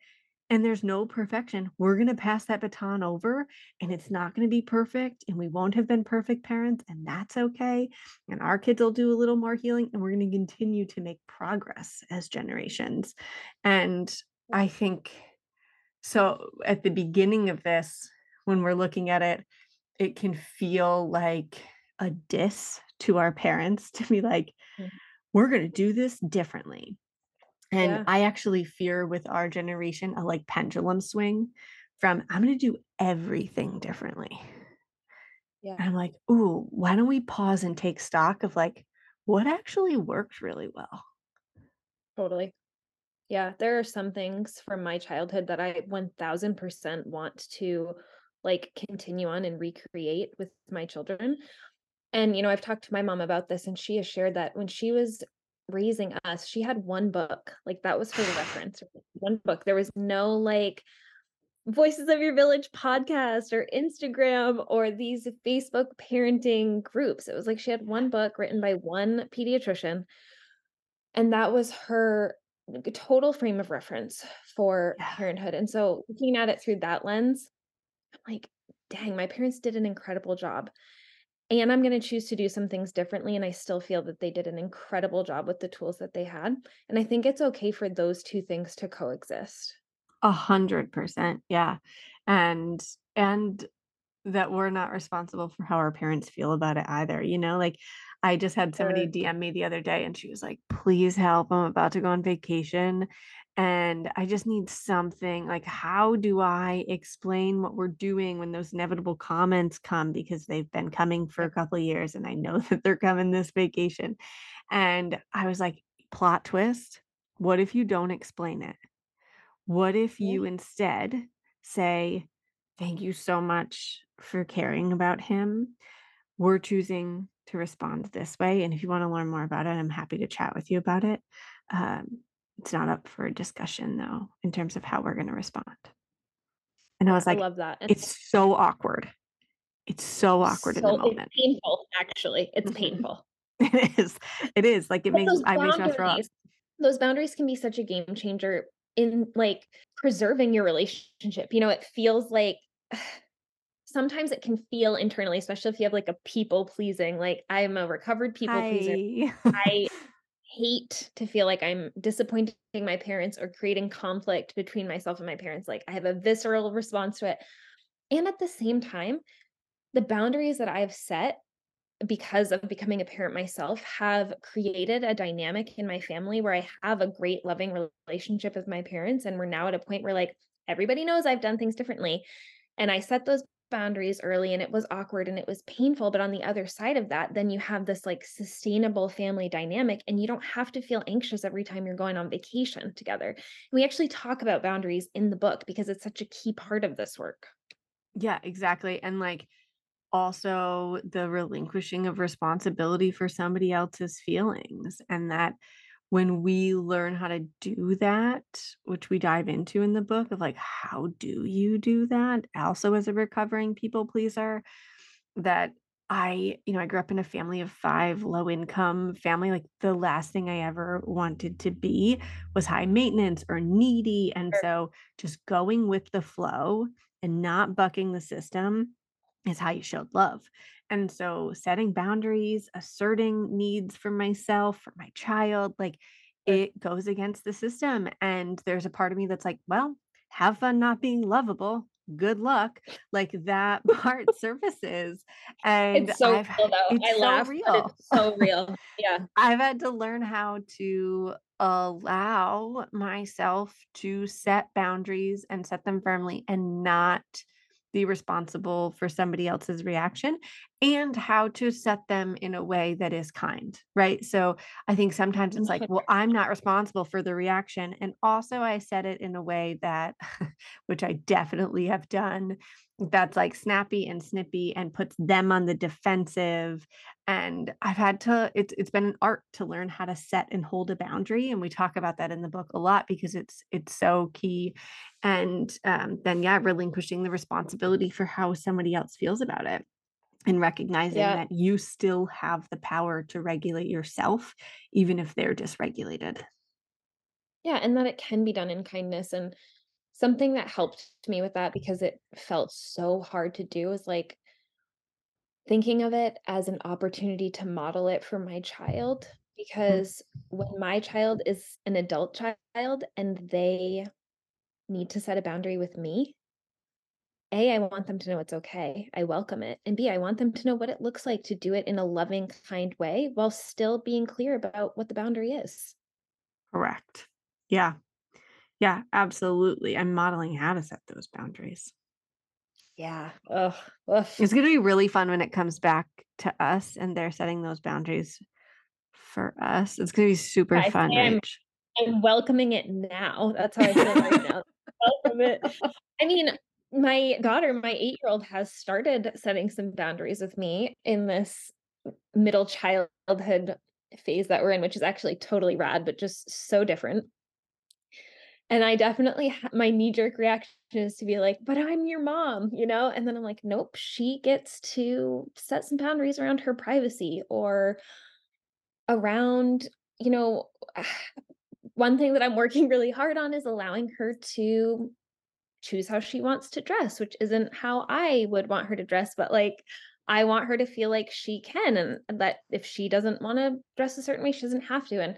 And there's no perfection. We're going to pass that baton over and it's not going to be perfect. And we won't have been perfect parents. And that's okay. And our kids will do a little more healing and we're going to continue to make progress as generations. And I think so at the beginning of this, when we're looking at it, it can feel like a diss to our parents to be like, mm. we're going to do this differently. And yeah. I actually fear with our generation a like pendulum swing from I'm going to do everything differently. Yeah. And I'm like, ooh, why don't we pause and take stock of like what actually worked really well? Totally. Yeah, there are some things from my childhood that I 1000% want to like continue on and recreate with my children. And, you know, I've talked to my mom about this, and she has shared that when she was raising us, she had one book. Like that was her reference. One book. There was no like Voices of Your Village podcast or Instagram or these Facebook parenting groups. It was like she had one book written by one pediatrician. And that was her total frame of reference for yeah. parenthood. And so looking at it through that lens, I'm like, dang, my parents did an incredible job and I'm going to choose to do some things differently. And I still feel that they did an incredible job with the tools that they had. And I think it's okay for those two things to coexist. A hundred percent. Yeah. And, and, that we're not responsible for how our parents feel about it either. You know, like I just had somebody DM me the other day and she was like, please help. I'm about to go on vacation and I just need something like, how do I explain what we're doing when those inevitable comments come? Because they've been coming for a couple of years and I know that they're coming this vacation. And I was like, plot twist. What if you don't explain it? What if you instead say, Thank you so much for caring about him. We're choosing to respond this way. And if you want to learn more about it, I'm happy to chat with you about it. Um, it's not up for discussion though in terms of how we're going to respond. And i was like I love that and it's so awkward. It's so awkward so, in the moment it's painful actually. It's painful. It is. It is. Like it but makes i makes me throw up. those boundaries can be such a game changer in like preserving your relationship. You know it feels like sometimes it can feel internally especially if you have like a people pleasing like i'm a recovered people Hi. pleaser i hate to feel like I'm disappointing my parents or creating conflict between myself and my parents. Like I have a visceral response to it. And at the same time, the boundaries that I've set because of becoming a parent myself have created a dynamic in my family where I have a great loving relationship with my parents and we're now at a point where like everybody knows I've done things differently and I set those boundaries early and it was awkward and it was painful but on the other side of that then you have this like sustainable family dynamic and you don't have to feel anxious every time you're going on vacation together. And we actually talk about boundaries in the book because it's such a key part of this work. Yeah exactly and like also the relinquishing of responsibility for somebody else's feelings and that when we learn how to do that, which we dive into in the book of like, how do you do that? Also, as a recovering people pleaser, that I, you know, I grew up in a family of five, low income family. Like the last thing I ever wanted to be was high maintenance or needy. And Sure. so just going with the flow and not bucking the system is how you showed love. And so setting boundaries, asserting needs for myself, for my child, like it goes against the system. And there's a part of me that's like, well, have fun not being lovable. Good luck. Like that part surfaces. And It's so I've real though. I it's so laugh, but real. it's so real. Yeah. I've had to learn how to allow myself to set boundaries and set them firmly and not be responsible for somebody else's reaction and how to set them in a way that is kind, right? So I think sometimes it's like, well, I'm not responsible for the reaction. And also, I said it in a way that, which I definitely have done, that's like snappy and snippy and puts them on the defensive and I've had to it's it's been an art to learn how to set and hold a boundary, and we talk about that in the book a lot because it's it's so key. And um, then yeah, relinquishing the responsibility for how somebody else feels about it and recognizing Yeah. that you still have the power to regulate yourself, even if they're dysregulated. Yeah, and that it can be done in kindness. And something that helped me with that because it felt so hard to do is like thinking of it as an opportunity to model it for my child. Mm, Because when my child is an adult child and they need to set a boundary with me, A, I want them to know it's okay. I welcome it. And B, I want them to know what it looks like to do it in a loving, kind way while still being clear about what the boundary is. Correct. Yeah. Yeah, absolutely. I'm modeling how to set those boundaries. Yeah. Ugh. Ugh. It's going to be really fun when it comes back to us and they're setting those boundaries for us. It's going to be super I fun, I'm I'm welcoming it now. That's how I feel right now. Welcome it. I mean, my daughter, my eight-year-old, has started setting some boundaries with me in this middle childhood phase that we're in, which is actually totally rad, but just so different. And I definitely my knee-jerk reaction is to be like, "But I'm your mom," you know? And then I'm like, "Nope, she gets to set some boundaries around her privacy or around, you know" one thing that I'm working really hard on is allowing her to choose how she wants to dress, which isn't how I would want her to dress, but like I want her to feel like she can and that if she doesn't want to dress a certain way, she doesn't have to. And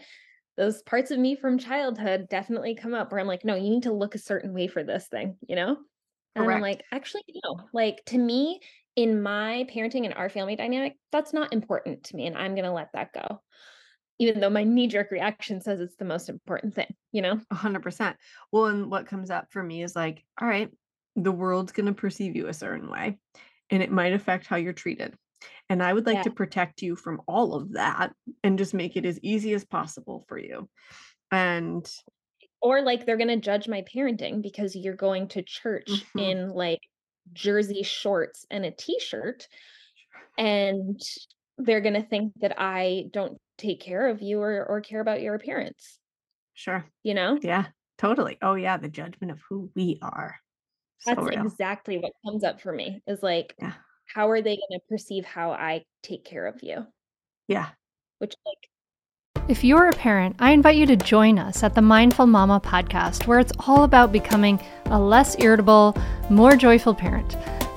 those parts of me from childhood definitely come up where I'm like, no, you need to look a certain way for this thing, you know? And I'm like, actually, no. Like to me, in my parenting and our family dynamic, that's not important to me. And I'm gonna let that go. Even though my knee-jerk reaction says it's the most important thing, you know? 100%. Well, and what comes up for me is like, all right, the world's going to perceive you a certain way, and it might affect how you're treated. And I would like Yeah. to protect you from all of that and just make it as easy as possible for you. And Or like they're gonna judge my parenting because you're going to church Mhm. in like jersey shorts and a t-shirt, and they're gonna think that I don't take care of you or or care about your appearance, sure. you know? Yeah, totally. Oh, yeah, the judgment of who we are. So That's real. exactly what comes up for me, is like, Yeah. how are they gonna perceive how I take care of you? Yeah. Which like If you're a parent, I invite you to join us at the Mindful Mama podcast, where it's all about becoming a less irritable, more joyful parent.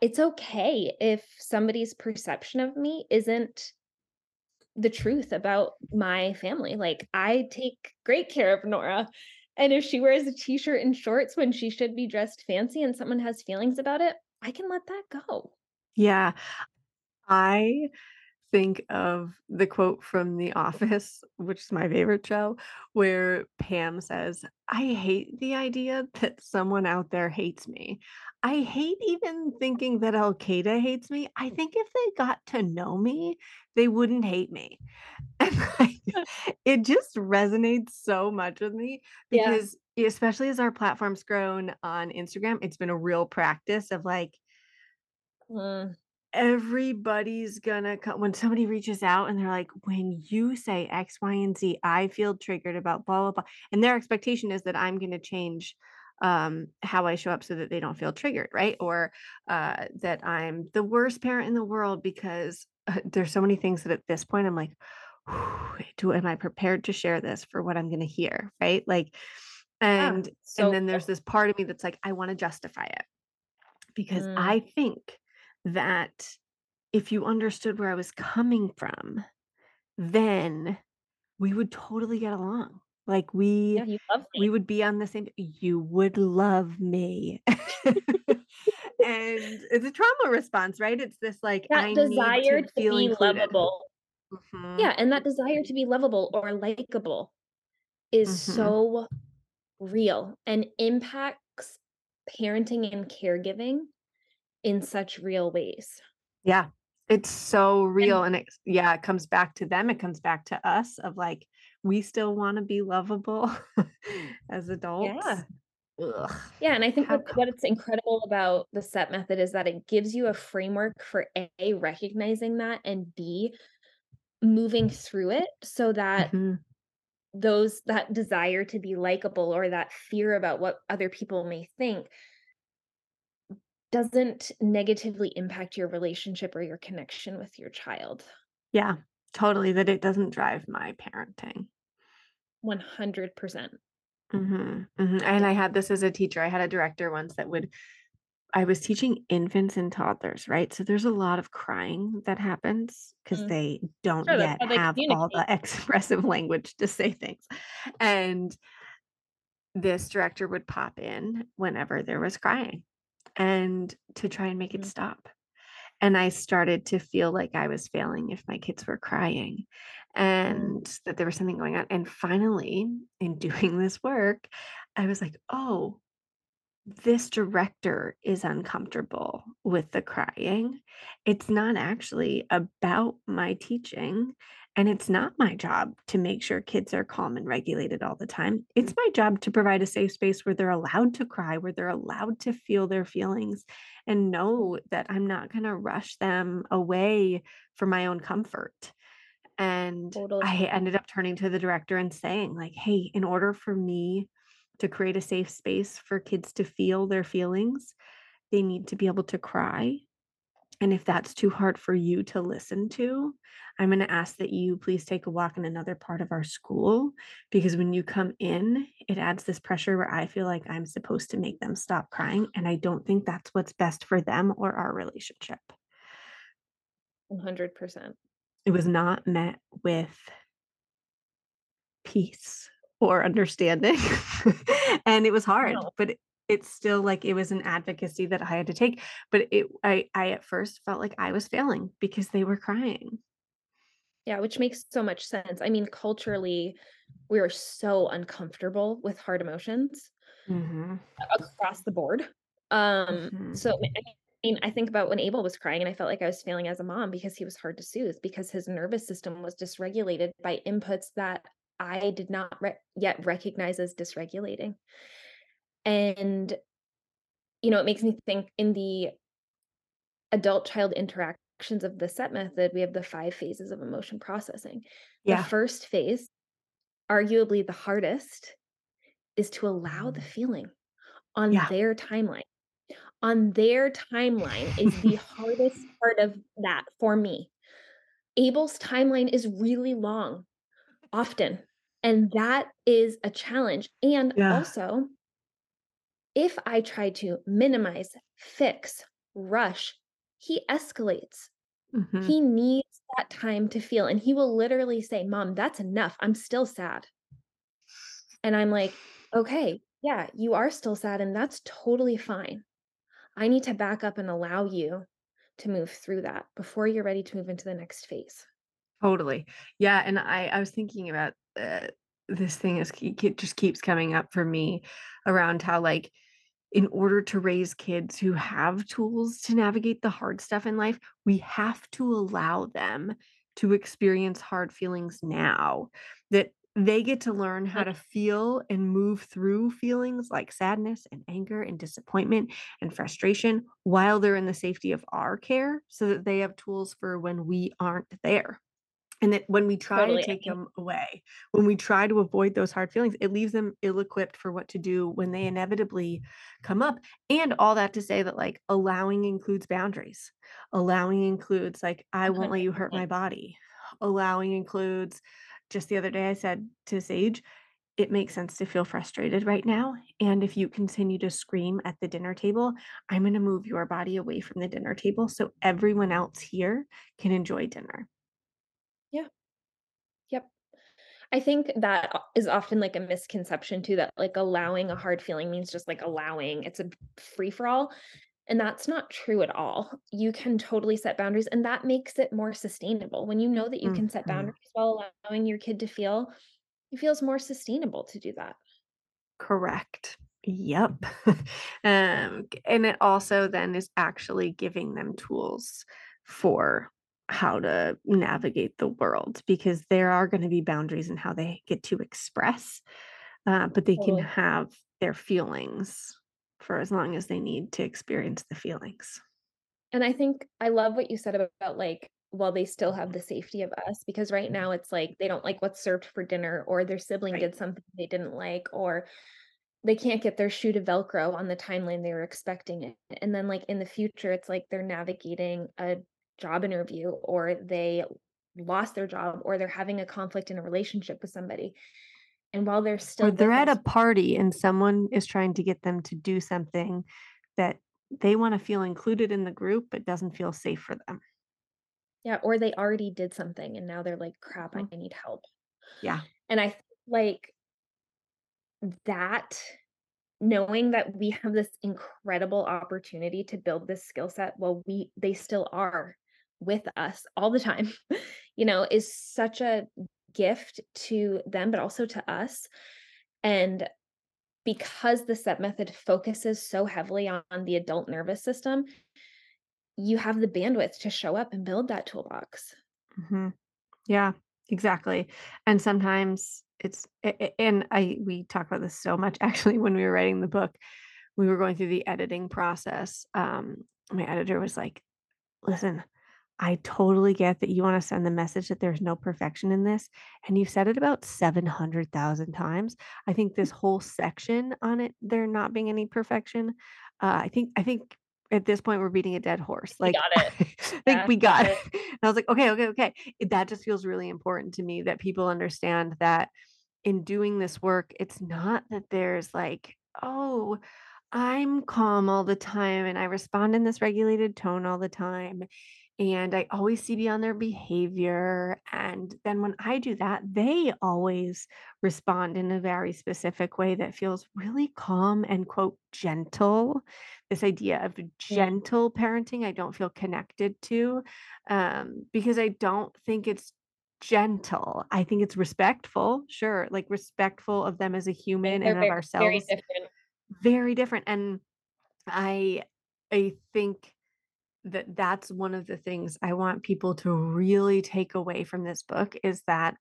it's okay if somebody's perception of me isn't the truth about my family. Like I take great care of Nora. And if she wears a t-shirt and shorts when she should be dressed fancy and someone has feelings about it, I can let that go. Yeah. I think of the quote from The Office, which is my favorite show, where Pam says, I hate the idea that someone out there hates me. I hate even thinking that Al Qaeda hates me. I think if they got to know me, they wouldn't hate me. And it just resonates so much with me Yeah. because, especially as our platform's grown on Instagram, it's been a real practice of like, Mm, everybody's gonna come when somebody reaches out and they're like, when you say X, Y, and Z, I feel triggered about blah blah blah. And their expectation is that I'm gonna change um how I show up so that they don't feel triggered, right? Or uh that I'm the worst parent in the world because uh, there's so many things that at this point I'm like, do am I prepared to share this for what I'm gonna hear? Right. Like yeah. and So and then there's this part of me that's like, I want to justify it because mm, I think that if you understood where I was coming from, then we would totally get along. Like yeah, we love we would be on the same you would love me. and it's a trauma response, right? It's this like That I need desire to to feel be included. lovable. Mhm, Yeah, and that desire to be lovable or likable is mhm. so real and impacts parenting and caregiving in such real ways. Yeah. It's so real and it yeah, it comes back to them, it comes back to us of like we still want to be lovable as adults. yeah. Ugh. Yeah, and I think How what what's incredible about the CEP method is that it gives you a framework for A, recognizing that, and B, moving through it so that Mhm. those that desire to be likable or that fear about what other people may think doesn't negatively impact your relationship or your connection with your child. Yeah, totally that it doesn't drive my parenting. 100%. Mhm, mhm, and I had this as a teacher. I had a director once that would I was teaching infants and toddlers, right? So there's a lot of crying that happens because Mm. they don't Sure, yet they have all the expressive language to say things. And this director would pop in whenever there was crying and to try and make it Mhm. stop. And I started to feel like I was failing if my kids were crying Mm. and that there was something going on. And finally, in doing this work, I was like, oh, this director is uncomfortable with the crying. It's not actually about my teaching. And it's not my job to make sure kids are calm and regulated all the time. It's mm-hmm. my job to provide a safe space where they're allowed to cry, where they're allowed to feel their feelings and know that I'm not going to rush them away for my own comfort. And Totally. I ended up turning to the director and saying, like, hey, in order for me to create a safe space for kids to feel their feelings, they need to be able to cry. And if that's too hard for you to listen to, I'm going to ask that you please take a walk in another part of our school because when you come in, it adds this pressure where I feel like I'm supposed to make them stop crying. And I don't think that's what's best for them or our relationship. 100%. It was not met with peace or understanding. and it was hard, No. but it's still like it was an advocacy that I had to take. But it I I at first felt like I was failing because they were crying. Yeah, which makes so much sense. I mean, culturally, we are so uncomfortable with hard emotions Mhm. across the board. Um, Mhm. so I mean, I think about when Abel was crying and I felt like I was failing as a mom because he was hard to soothe because his nervous system was dysregulated by inputs that I did not re- yet recognize as dysregulating. And you know, it makes me think in the adult child interactions of the CEP method, we have the five phases of emotion processing. Yeah. The first phase, arguably the hardest, is to allow the mm. feeling on Yeah. their timeline. On their timeline is the hardest part of that for me. Abel's timeline is really long, often, and that is a challenge. And Yeah. also, if I try to minimize, fix, rush, he escalates. Mhm. He needs that time to feel, and he will literally say, "Mom, that's enough. I'm still sad." And I'm like, "Okay, yeah, you are still sad, and that's totally fine. I need to back up and allow you to move through that before you're ready to move into the next phase." Totally. Yeah, and I I was thinking about, uh, this thing is it just keeps coming up for me around how, like, in order to raise kids who have tools to navigate the hard stuff in life, we have to allow them to experience hard feelings now, that they get to learn how to feel and move through feelings like sadness and anger and disappointment and frustration while they're in the safety of our care so that they have tools for when we aren't there. And that when we try to Totally, I take them away, when we try to avoid those hard feelings, it leaves them ill-equipped for what to do when they inevitably come up. And all that to say that, like, allowing includes boundaries. Allowing includes, like, "I won't let you hurt my body." Allowing includes just the other day, I said to Sage, "It makes sense to feel frustrated right now, and if you continue to scream at the dinner table, I'm gonna move your body away from the dinner table so everyone else here can enjoy dinner." Yeah. Yep. I think that is often, like, a misconception too, that, like, allowing a hard feeling means just, like, allowing it's a free-for-all, and that's not true at all. You can totally set boundaries, and that makes it more sustainable. When you know that you can set Mhm. boundaries while allowing your kid to feel, it feels more sustainable to do that. Correct. Yep. Um, and it also then is actually giving them tools for how to navigate the world because there are gonna be boundaries in how they get to express, uh, but they can have their feelings for as long as they need to experience the feelings. And I think I love what you said about, like, while they still have the safety of us, because right now it's like they don't like what's served for dinner, or their sibling Right. did something they didn't like, or they can't get their shoe to Velcro on the timeline they were expecting it. And then, like, in the future, it's like they're navigating a job interview, or they lost their job, or they're having a conflict in a relationship with somebody. And while they're Or still they're at a party and someone is trying to get them to do something that they wanna feel included in the group, but doesn't feel safe for them. Yeah, or they already did something, and now they're like, "Crap, I Mm. need help." Yeah. And I like that knowing that we have this incredible opportunity to build this skill set while we they still are with us all the time, you know, is such a gift to them, but also to us. And because the CEP method focuses so heavily on the adult nervous system you have the bandwidth to show up and build that toolbox. Mhm. Yeah, exactly. And sometimes it's and I we talk about this so much actually when we were writing the book, we were going through the editing process, um, my editor was like, "Listen, I totally get that you wanna send the message that there's no perfection in this, and you've said it about 700,000 times. I think this whole section on it, there not being any perfection, uh, I think I think at this point we're beating a dead horse, We like, got it. I think Yeah, we got got it." it. And I was like, "Okay, okay, okay." That just feels really important to me that people understand that in doing this work, it's not that there's like, "Oh, I'm calm all the time, and I respond in this regulated tone all the time, and I always see beyond their behavior, and then when I do that, they always respond in a very specific way that feels really calm and, quote, gentle." This idea of gentle parenting, I don't feel connected to, um, because I don't think it's gentle. I think it's respectful, sure, like, respectful of them as a human they're and of very, very ourselves. different. Very different, and I I think that that's one of the things I want people to really take away from this book is that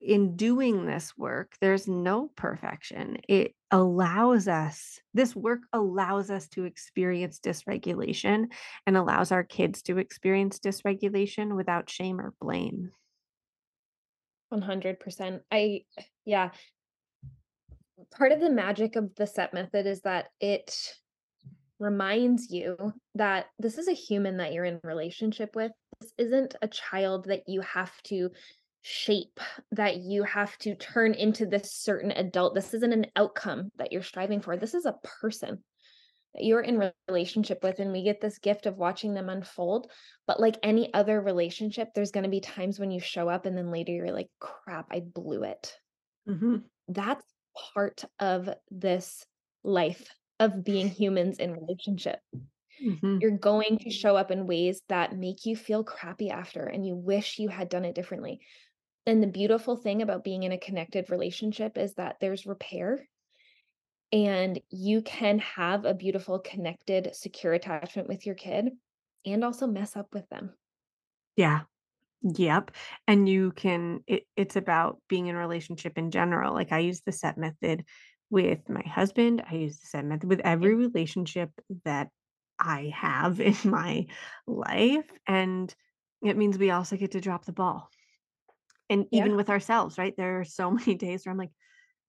in doing this work, there's no perfection. It allows us this work allows us to experience dysregulation and allows our kids to experience dysregulation without shame or blame. 100%. I yeah. part of the magic of the CEP method is that it reminds you that this is a human that you're in relationship with. This isn't a child that you have to shape, that you have to turn into this certain adult. This isn't an outcome that you're striving for. This is a person that you're in relationship with and we get this gift of watching them unfold but like any other relationship there's going to be times when you show up and then later you're like crap i blew it Mm-hmm. that's part of this life of being humans in relationship Mm-hmm. you're going to show up in ways that make you feel crappy after and you wish you had done it differently and the beautiful thing about being in a connected relationship is that there's repair and you can have a beautiful connected secure attachment with your kid and also mess up with them Yeah. Yep. And you can it, it's about being in a relationship in general. Like I use the CEP method with my husband. I use the same method with every relationship that I have in my life. And it means we also get to drop the ball. And Yeah. even with ourselves, right? There are so many days where I'm like,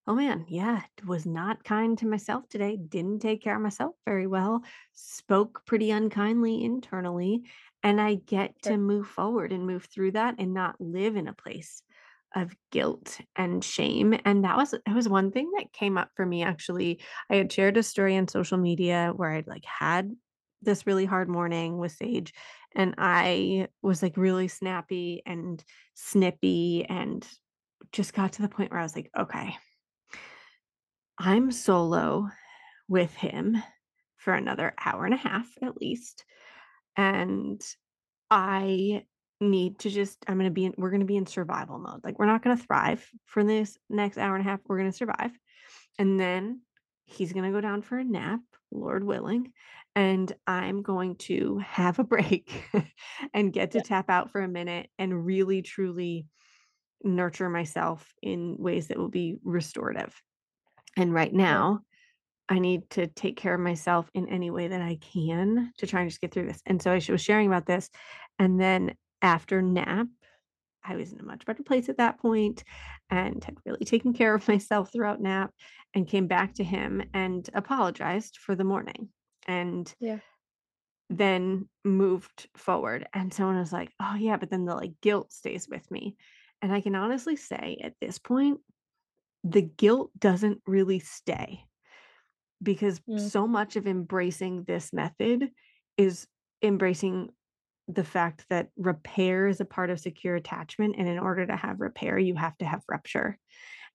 oh man, yeah, was not kind to myself today, didn't take care of myself very well, spoke pretty unkindly internally. And I get Sure. to move forward and move through that and not live in a place of guilt and shame. And that was it was one thing that came up for me actually. I had shared a story on social media where I'd like had this really hard morning with Sage and I was like really snappy and snippy and just got to the point where I was like, okay, I'm solo with him for another hour and a half at least. And I need to just, I'm going to be in, we're going to be in survival mode. Like, we're not going to thrive for this next hour and a half. We're going to survive. And then he's going to go down for a nap, Lord willing. And I'm going to have a break and get to Yeah. tap out for a minute and really, truly nurture myself in ways that will be restorative. And right now, I need to take care of myself in any way that I can to try and just get through this. And so I was sharing about this. And then after nap, I was in a much better place at that point and had really taken care of myself throughout nap and came back to him and apologized for the morning and Yeah. then moved forward. And someone was like, oh, yeah, but then the like guilt stays with me. And I can honestly say at this point, the guilt doesn't really stay because Mm. so much of embracing this method is embracing the fact that repair is a part of secure attachment and in order to have repair you have to have rupture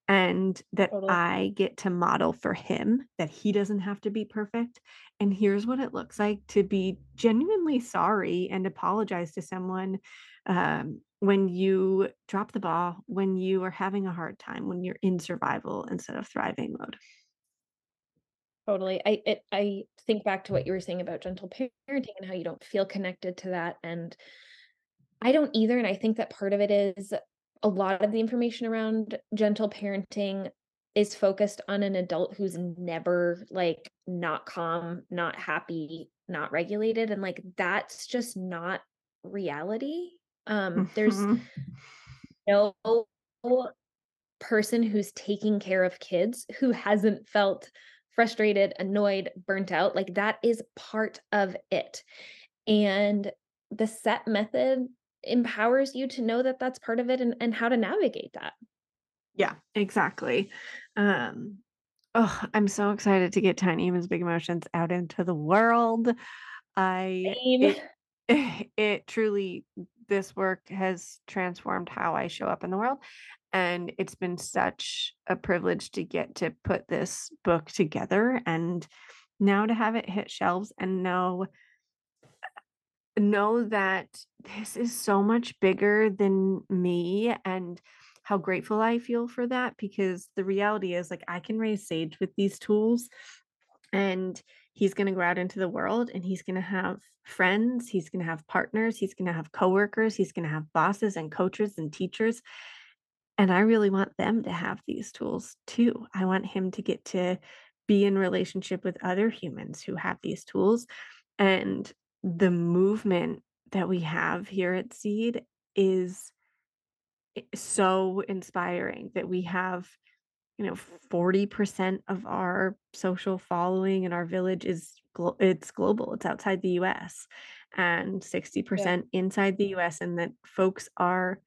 and that Totally. I get to model for him that he doesn't have to be perfect and here's what it looks like to be genuinely sorry and apologize to someone um, when you drop the ball when you are having a hard time when you're in survival instead of thriving mode Totally. I it I think back to what you were saying about gentle parenting and how you don't feel connected to that. And I don't either. And I think that part of it is a lot of the information around gentle parenting is focused on an adult who's never like not calm, not happy, not regulated. And like that's just not reality. Um, there's Mhm. no person who's taking care of kids who hasn't felt frustrated, annoyed, burnt out. Like that is part of it. And the CEP method empowers you to know that that's part of it and, and how to navigate that. Yeah, exactly. Um, oh, I'm so excited to get Tiny Humans Big Emotions out into the world. I it, it truly this work has transformed how I show up in the world. And it's been such a privilege to get to put this book together and now to have it hit shelves and know know that this is so much bigger than me and how grateful I feel for that because the reality is like I can raise Sage with these tools and he's going to go out into the world and he's going to have friends, he's going to have partners, he's going to have coworkers, he's going to have bosses and coaches and teachers. And I really want them to have these tools too. I want him to get to be in relationship with other humans who have these tools and the movement that we have here at Seed is so inspiring that we have you know 40% of our social following in our village is glo- it's global it's outside the us and 60% inside the us and that folks are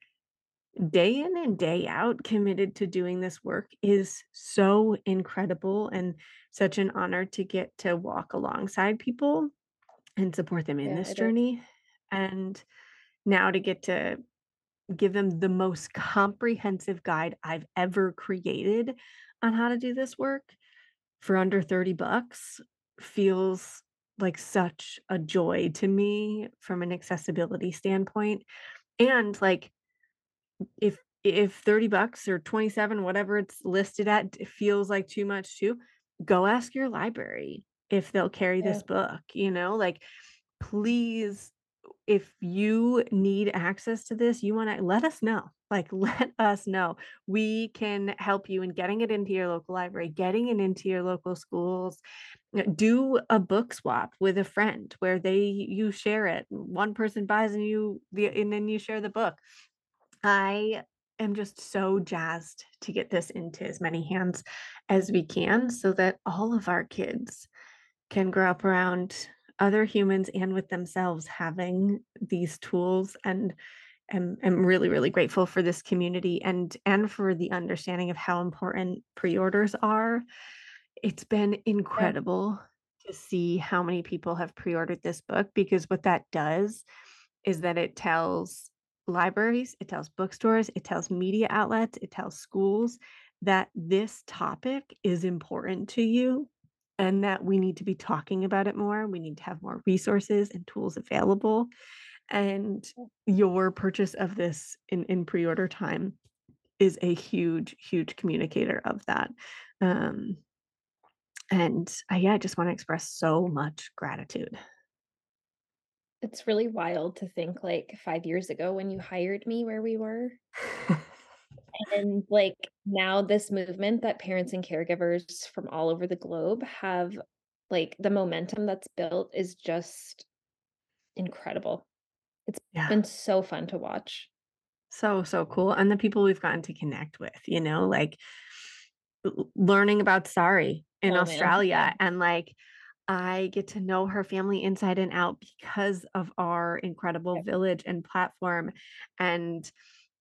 day in and day out committed to doing this work is so incredible and such an honor to get to walk alongside people and support them in Yeah, this it is. journey and now to get to give them the most comprehensive guide I've ever created on how to do this work for under 30 bucks feels like such a joy to me from an accessibility standpoint. And like if if 30 bucks or 27 whatever it's listed at feels like too much too, go ask your library if they'll carry Yeah. this book, you know? Like please if you need access to this, you want to let us know. Like, let us know. We can help you in getting it into your local library, getting it into your local schools. Uh, Do a book swap with a friend where they you share it. One person buys and you the and then you share the book. I am just so jazzed to get this into as many hands as we can so that all of our kids can grow up around other humans and with themselves having these tools and am, am really really grateful for this community and and for the understanding of how important pre-orders are. It's been incredible to see how many people have pre-ordered this book because what that does is that it tells libraries it tells bookstores it tells media outlets it tells schools that this topic is important to you and that we need to be talking about it more. We need to have more resources and tools available. And your purchase of this in, in pre order time is a huge, huge communicator of that. Um, and I, yeah, I just want to express so much gratitude. It's really wild to think like five years ago when you hired me where we were. And like now this movement that parents and caregivers from all over the globe have like the momentum that's built is just incredible. It's yeah. been so fun to watch. So, so cool. And the people we've gotten to connect with, you know, like learning about Sari in Oh. Australia Yeah. and like I get to know her family inside and out because of our incredible village and platform and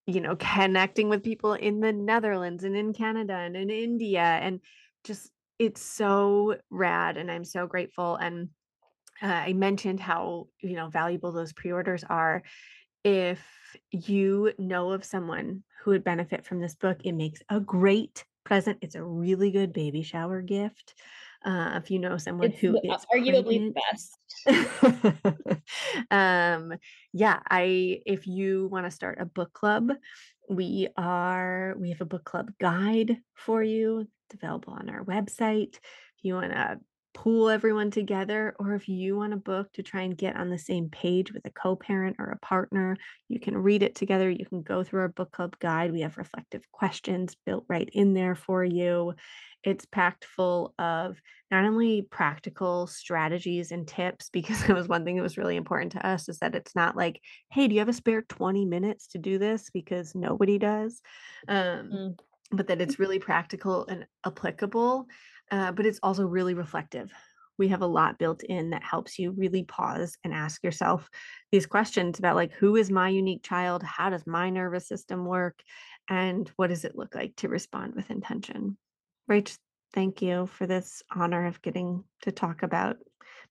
you know connecting with people in the Netherlands and in Canada and in India and just it's so rad and I'm so grateful and uh, I mentioned how you know valuable those pre-orders are if you know of someone who would benefit from this book, it makes a great present. It's a really good baby shower gift. Uh, if you know someone It's who is arguably the best. um, yeah, I if you want to start a book club, we are we have a book club guide for you. It's available on our website. If you want to pool everyone together, or if you want a book to try and get on the same page with a co-parent or a partner, you can read it together. You can go through our book club guide. We have reflective questions built right in there for you. It's packed full of not only practical strategies and tips, because it was one thing that was really important to us is that it's not like, hey, do you have a spare 20 minutes to do this? Because nobody does. Um, Mm. But that it's really practical and applicable, uh, but it's also really reflective. We have a lot built in that helps you really pause and ask yourself these questions about like who is my unique child how does my nervous system work and what does it look like to respond with intention rach thank you for this honor of getting to talk about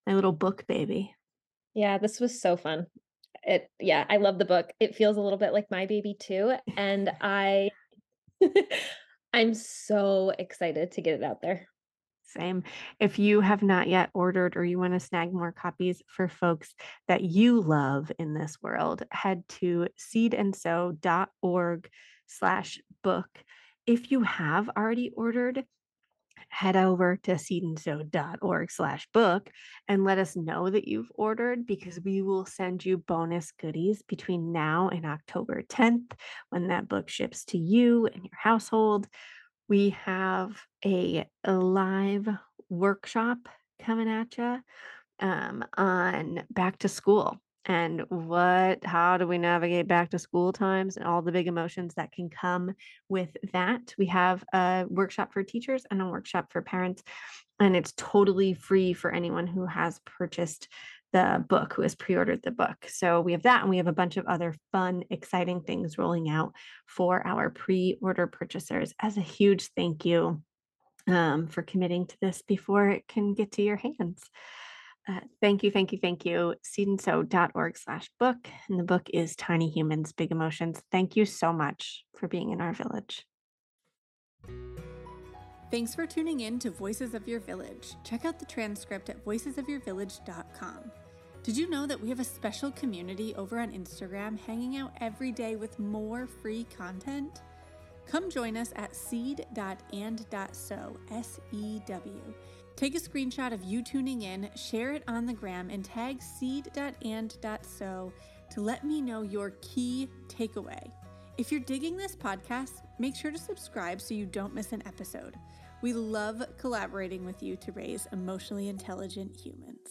my little book baby Yeah, this was so fun. It yeah, I love the book. It feels a little bit like my baby too, and I I'm so excited to get it out there. Same. If you have not yet ordered or you want to snag more copies for folks that you love in this world, head to seedandsew.org slash book. If you have already ordered, head over to seedandsew.org slash book and let us know that you've ordered because we will send you bonus goodies between now and October 10th when that book ships to you and your household we have a, live workshop coming at you um, on back to school and what how do we navigate back to school times and all the big emotions that can come with that. We have a workshop for teachers and a workshop for parents and it's totally free for anyone who has purchased the book who has pre-ordered the book so we have that and we have a bunch of other fun exciting things rolling out for our pre-order purchasers as a huge thank you um, for committing to this before it can get to your hands uh, thank you, thank you, thank you. seedandsew.org slash book. And the book is Tiny Humans, Big Emotions. Thank you so much for being in our village. Thanks for tuning in to Voices of Your Village. Check out the transcript at voicesofyourvillage.com. Did you know that we have a special community over on Instagram hanging out every day with more free content? Come join us at seed.and.sew, S E W. Take a screenshot of you tuning in, share it on the gram, and tag seed.and.sew to let me know your key takeaway. If you're digging this podcast, make sure to subscribe so you don't miss an episode. We love collaborating with you to raise emotionally intelligent humans.